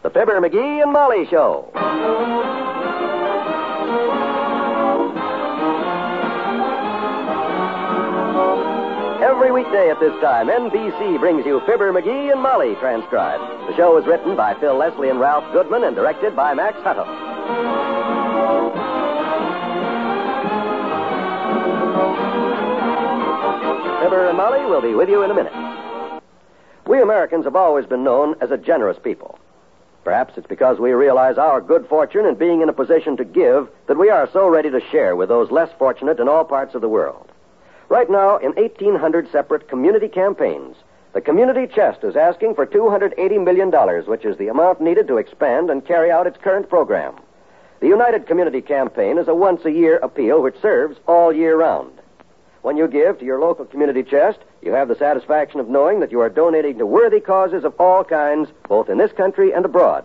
The Fibber McGee and Molly Show. Every weekday at this time, NBC brings you Fibber McGee and Molly transcribed. The show is written by Phil Leslie and Ralph Goodwin and directed by Max Hutto. Fibber and Molly will be with you in a minute. We Americans have always been known as a generous people. Perhaps it's because we realize our good fortune in being in a position to give that we are so ready to share with those less fortunate in all parts of the world. Right now, in 1,800 separate community campaigns, the Community Chest is asking for $280 million, which is the amount needed to expand and carry out its current program. The United Community Campaign is a once a year appeal which serves all year round. When you give to your local community chest, you have the satisfaction of knowing that you are donating to worthy causes of all kinds, both in this country and abroad.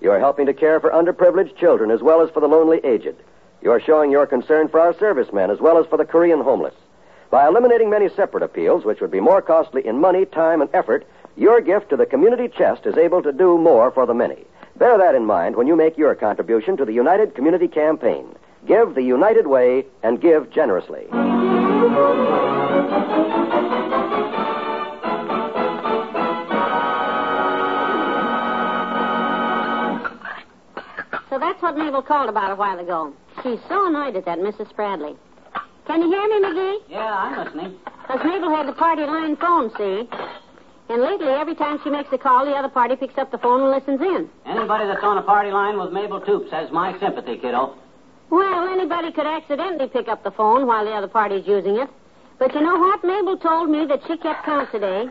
You are helping to care for underprivileged children as well as for the lonely aged. You are showing your concern for our servicemen as well as for the Korean homeless. By eliminating many separate appeals, which would be more costly in money, time, and effort, your gift to the community chest is able to do more for the many. Bear that in mind when you make your contribution to the United Community Campaign. Give the United Way and give generously. What Mabel called about a while ago. She's so annoyed at that Mrs. Spradley. Can you hear me, McGee? Yeah, I'm listening. Because Mabel had the party line phone, see? And lately, every time she makes a call, the other party picks up the phone and listens in. Anybody that's on a party line with Mabel Toops has my sympathy, kiddo. Well, anybody could accidentally pick up the phone while the other party's using it. But you know what? Mabel told me that she kept count today,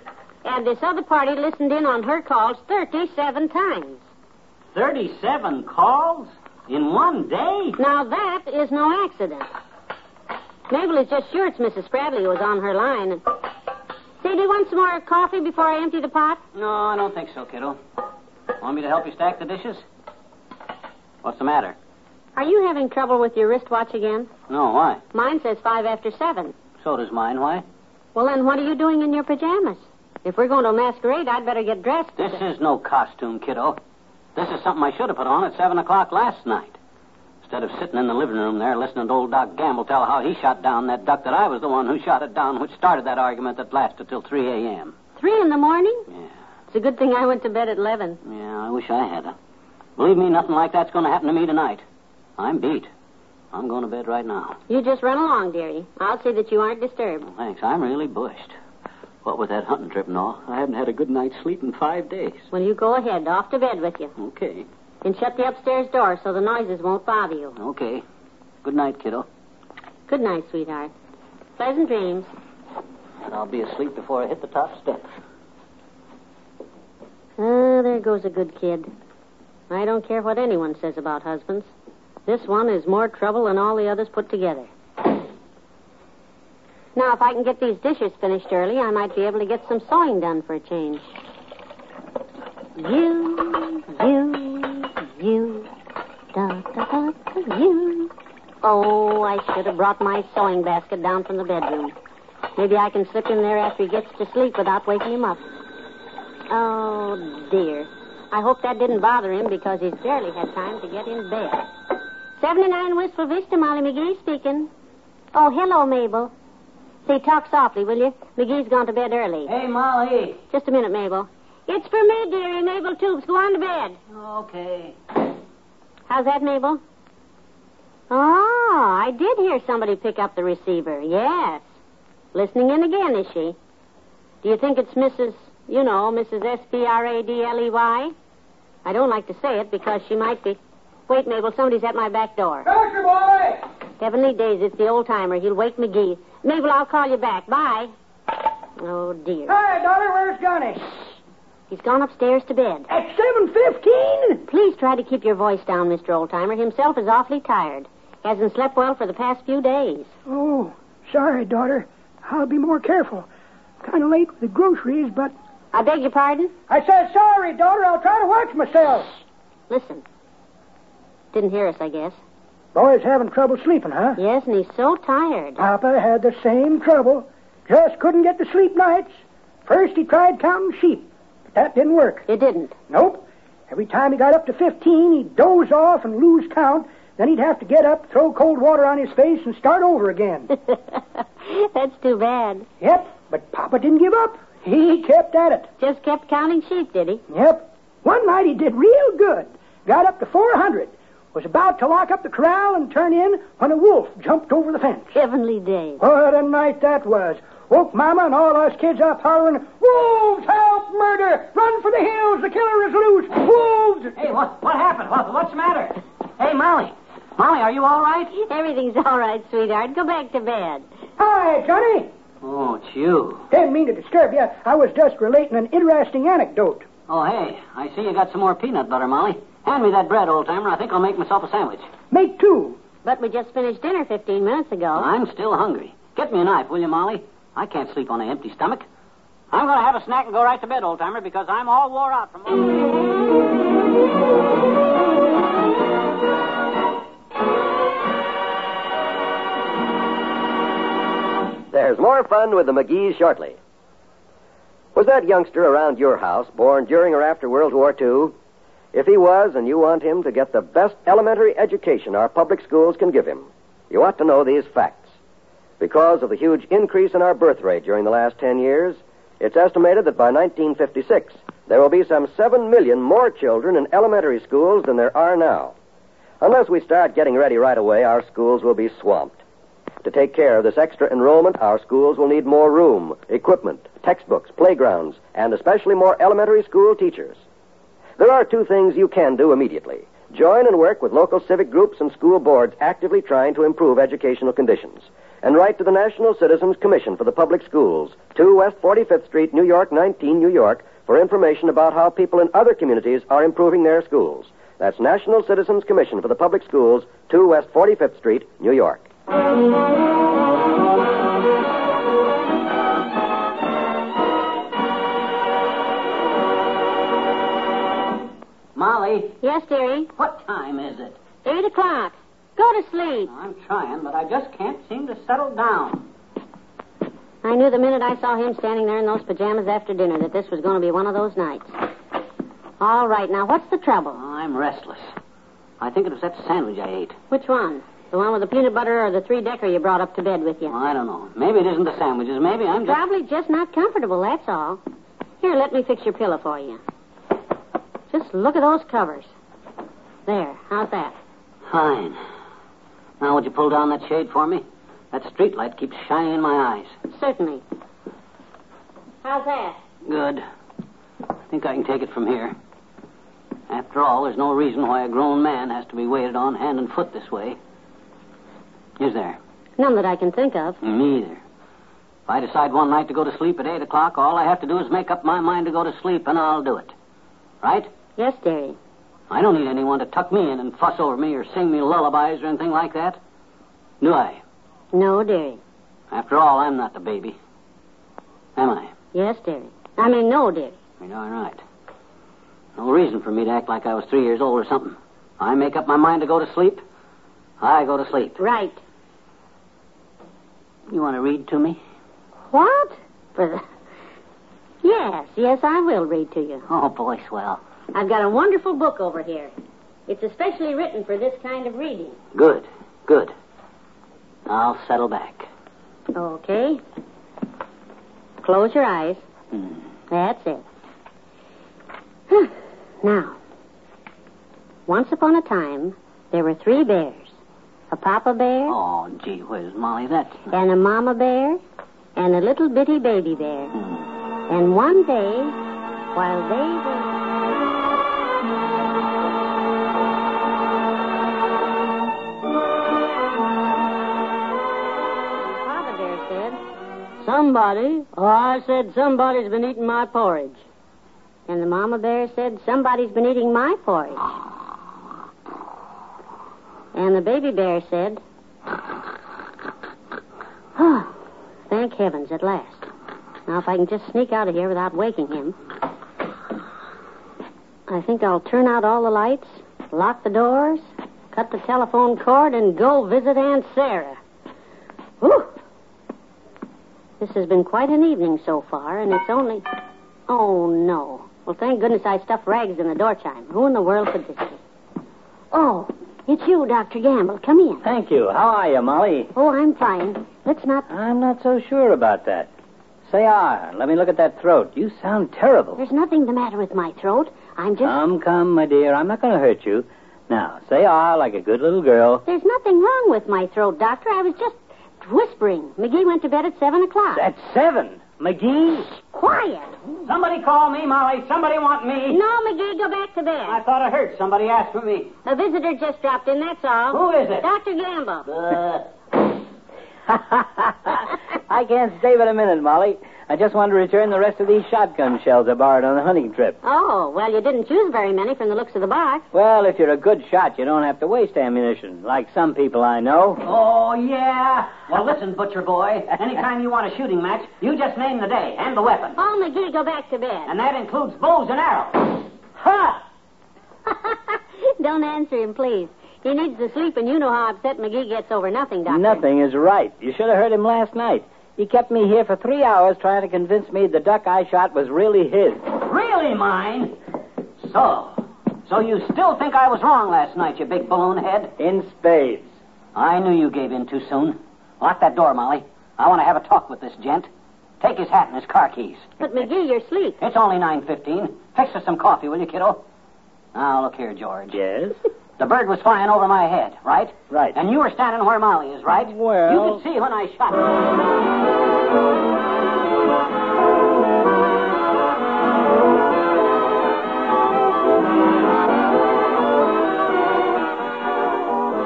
and this other party listened in on her calls 37 times. 37 calls in one day? Now, that is no accident. Mabel is just sure it's Mrs. Spradley who was on her line. Say, do you want some more coffee before I empty the pot? No, I don't think so, kiddo. Want me to help you stack the dishes? What's the matter? Are you having trouble with your wristwatch again? No, why? Mine says five after seven. So does mine. Why? Well, then what are you doing in your pajamas? If we're going to a masquerade, I'd better get dressed. This is no costume, kiddo. This is something I should have put on at 7 o'clock last night. Instead of sitting in the living room there listening to old Doc Gamble tell how he shot down that duck that I was the one who shot it down, which started that argument that lasted till 3 a.m. Three in the morning? Yeah. It's a good thing I went to bed at 11. Yeah, I wish I had. Believe me, nothing like that's going to happen to me tonight. I'm beat. I'm going to bed right now. You just run along, dearie. I'll see that you aren't disturbed. Thanks. I'm really bushed. What with that hunting trip and all, I haven't had a good night's sleep in five days. Well, you go ahead. Off to bed with you. Okay. And shut the upstairs door so the noises won't bother you. Okay. Good night, kiddo. Good night, sweetheart. Pleasant dreams. And I'll be asleep before I hit the top step. Ah, there goes a good kid. I don't care what anyone says about husbands. This one is more trouble than all the others put together. Now, if I can get these dishes finished early, I might be able to get some sewing done for a change. You, you, you, da da da da, you. Oh, I should have brought my sewing basket down from the bedroom. Maybe I can slip in there after he gets to sleep without waking him up. Oh, dear. I hope that didn't bother him because he's barely had time to get in bed. 79 Wistful Vista, Molly McGee speaking. Oh, hello, Mabel. Say, talk softly, will you? McGee's gone to bed early. Hey, Molly. Just a minute, Mabel. It's for me, dearie. Mabel Toops. Go on to bed. Okay. How's that, Mabel? Oh, I did hear somebody pick up the receiver. Yes. Listening in again, is she? Do you think it's Mrs. You know, Mrs. S P R A D L E Y? I don't like to say it because she might be. Wait, Mabel, somebody's at my back door. Doctor boy! Heavenly days, it's the old timer. He'll wake McGee. Mabel, I'll call you back. Bye. Oh, dear. Hi, daughter, where's Johnny? He's gone upstairs to bed. At 7.15? Please try to keep your voice down, Mr. Oldtimer. Himself is awfully tired. Hasn't slept well for the past few days. Oh, sorry, daughter. I'll be more careful. Kind of late with the groceries, but... I beg your pardon? I said sorry, daughter. I'll try to watch myself. Listen. Didn't hear us, I guess. Boy's having trouble sleeping, huh? Yes, and he's so tired. Papa had the same trouble. Just couldn't get to sleep nights. First he tried counting sheep, but that didn't work. It didn't. Nope. Every time he got up to 15, he'd doze off and lose count. Then he'd have to get up, throw cold water on his face, and start over again. That's too bad. yep, but Papa didn't give up. He kept at it. Just kept counting sheep, did he? Yep. One night he did real good. Got up to 400. Was about to lock up the corral and turn in when a wolf jumped over the fence. Heavenly day. What a night that was. Woke Mama and all us kids up hollering, Wolves, help, murder! Run for the hills, the killer is loose! Wolves! Hey, what, what happened? What, what's the matter? Hey, Molly. Molly, are you all right? Everything's all right, sweetheart. Go back to bed. Hi, Johnny. Oh, it's you. Didn't mean to disturb you. I was just relating an interesting anecdote. Oh, hey, I see you got some more peanut butter, Molly. Hand me that bread, old timer. I think I'll make myself a sandwich. Make two. But we just finished dinner 15 minutes ago. I'm still hungry. Get me a knife, will you, Molly? I can't sleep on an empty stomach. I'm going to have a snack and go right to bed, old timer, because I'm all wore out from. There's more fun with the McGees shortly. Was that youngster around your house born during or after World War II? If he was, and you want him to get the best elementary education our public schools can give him, you ought to know these facts. Because of the huge increase in our birth rate during the last 10 years, it's estimated that by 1956, there will be some 7 million more children in elementary schools than there are now. Unless we start getting ready right away, our schools will be swamped. To take care of this extra enrollment, our schools will need more room, equipment, textbooks, playgrounds, and especially more elementary school teachers. There are two things you can do immediately. Join and work with local civic groups and school boards actively trying to improve educational conditions. And write to the National Citizens Commission for the Public Schools, 2 West 45th Street, New York, 19, New York, for information about how people in other communities are improving their schools. That's National Citizens Commission for the Public Schools, 2 West 45th Street, New York. Molly, Yes, dearie. what time is it? Eight o'clock. Go to sleep. I'm trying, but I just can't seem to settle down. I knew the minute I saw him standing there in those pajamas after dinner that this was going to be one of those nights. All right, now what's the trouble? I'm restless. I think it was that sandwich I ate. Which one? The one with the peanut butter or the three decker you brought up to bed with you? I don't know. Maybe it isn't the sandwiches. Maybe I'm just. Probably just not comfortable, that's all. Here, let me fix your pillow for you. Just look at those covers. There, how's that? Fine. Now, would you pull down that shade for me? That street light keeps shining in my eyes. Certainly. How's that? Good. I think I can take it from here. After all, there's no reason why a grown man has to be waited on hand and foot this way. Is there? None that I can think of. Me either. If I decide one night to go to sleep at 8 o'clock, all I have to do is make up my mind to go to sleep, and I'll do it. Right? Yes, dearie. I don't need anyone to tuck me in and fuss over me or sing me lullabies or anything like that. Do I? No, dearie. After all, I'm not the baby. Am I? Yes, dearie. I mean, no, dearie. You're darn right. No reason for me to act like I was three years old or something. I make up my mind to go to sleep. I go to sleep. Right. You want to read to me? What? For the... Yes, yes, I will read to you. Oh, boy, swell. I've got a wonderful book over here. It's especially written for this kind of reading. Good, good. I'll settle back. Okay. Close your eyes. Hmm. That's it. now, once upon a time, there were three bears a papa bear, Oh, gee whiz, Molly, that's. and a mama bear, and a little bitty baby bear. Hmm. And one day, while they were. Somebody, oh, I said somebody's been eating my porridge. And the mama bear said, Somebody's been eating my porridge. And the baby bear said, Oh, thank heavens, at last. Now, if I can just sneak out of here without waking him. I think I'll turn out all the lights, lock the doors, cut the telephone cord, and go visit Aunt Sarah. Whew! This has been quite an evening so far, and it's only. Oh, no. Well, thank goodness I stuffed rags in the door chime. Who in the world could this be? Oh, it's you, Dr. Gamble. Come in. Thank you. How are you, Molly? Oh, I'm fine. Let's not. I'm not so sure about that. Say ah, let me look at that throat. You sound terrible. There's nothing the matter with my throat. I'm just. Come, come, my dear. I'm not going to hurt you. Now, say ah like a good little girl. There's nothing wrong with my throat, Doctor. I was just whispering. McGee went to bed at 7 o'clock. At seven. McGee? Quiet. Somebody call me, Molly. Somebody want me. No, McGee, go back to bed. I thought I heard somebody ask for me. A visitor just dropped in, that's all. Who is it? Dr. Gamble. Uh, I can't stay but a minute, Molly. I just want to return the rest of these shotgun shells I borrowed on the hunting trip. Oh, well, you didn't choose very many from the looks of the box. Well, if you're a good shot, you don't have to waste ammunition, like some people I know. oh, yeah. Well, listen, Butcher Boy. Anytime you want a shooting match, you just name the day and the weapon. Oh, McGee, go back to bed. And that includes bows and arrows. Ha! Don't answer him, please. He needs to sleep, and you know how upset McGee gets over nothing, Doctor. Nothing is right. You should have heard him last night. He kept me here for three hours trying to convince me the duck I shot was really his. Really mine? So, so you still think I was wrong last night, you big balloon head? In spades. I knew you gave in too soon. Lock that door, Molly. I want to have a talk with this gent. Take his hat and his car keys. But, McGee, you're asleep. It's only 9.15. Fix us some coffee, will you, kiddo? Now, look here, George. Yes? The bird was flying over my head, right? Right. And you were standing where Molly is, right? Well- You could see when I shot her.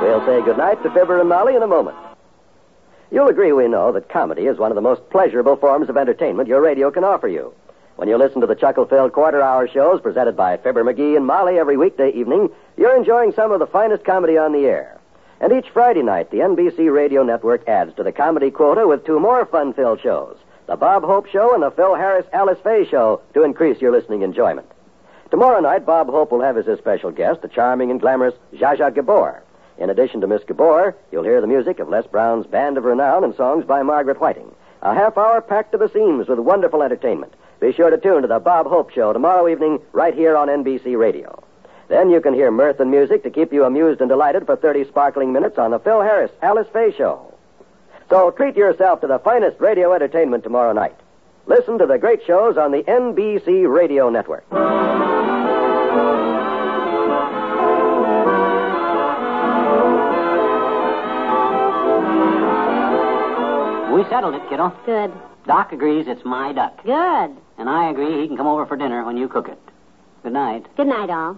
We'll say goodnight to Fibber and Molly in a moment. You'll agree we know that comedy is one of the most pleasurable forms of entertainment your radio can offer you. When you listen to the chuckle-filled quarter-hour shows presented by Fibber McGee and Molly every weekday evening, you're enjoying some of the finest comedy on the air. And each Friday night, the NBC Radio Network adds to the comedy quota with two more fun-filled shows, the Bob Hope Show and the Phil Harris Alice Faye Show, to increase your listening enjoyment. Tomorrow night, Bob Hope will have as his special guest the charming and glamorous Zsa Gabor. In addition to Miss Gabor, you'll hear the music of Les Brown's Band of Renown and songs by Margaret Whiting. A half hour packed to the seams with wonderful entertainment. Be sure to tune to the Bob Hope Show tomorrow evening right here on NBC Radio. Then you can hear mirth and music to keep you amused and delighted for 30 sparkling minutes on the Phil Harris Alice Faye Show. So treat yourself to the finest radio entertainment tomorrow night. Listen to the great shows on the NBC Radio Network. We settled it, kiddo. Good. Doc agrees it's my duck. Good. And I agree he can come over for dinner when you cook it. Good night. Good night, all.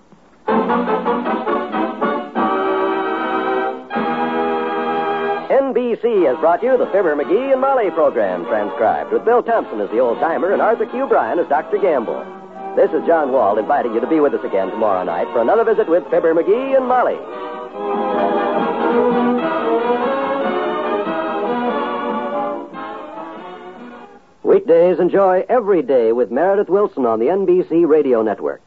NBC has brought you the Fibber McGee and Molly program transcribed with Bill Thompson as the old timer and Arthur Q. Bryan as Dr. Gamble. This is John Wald inviting you to be with us again tomorrow night for another visit with Fibber McGee and Molly. Weekdays enjoy every day with Meredith Willson on the NBC Radio Network.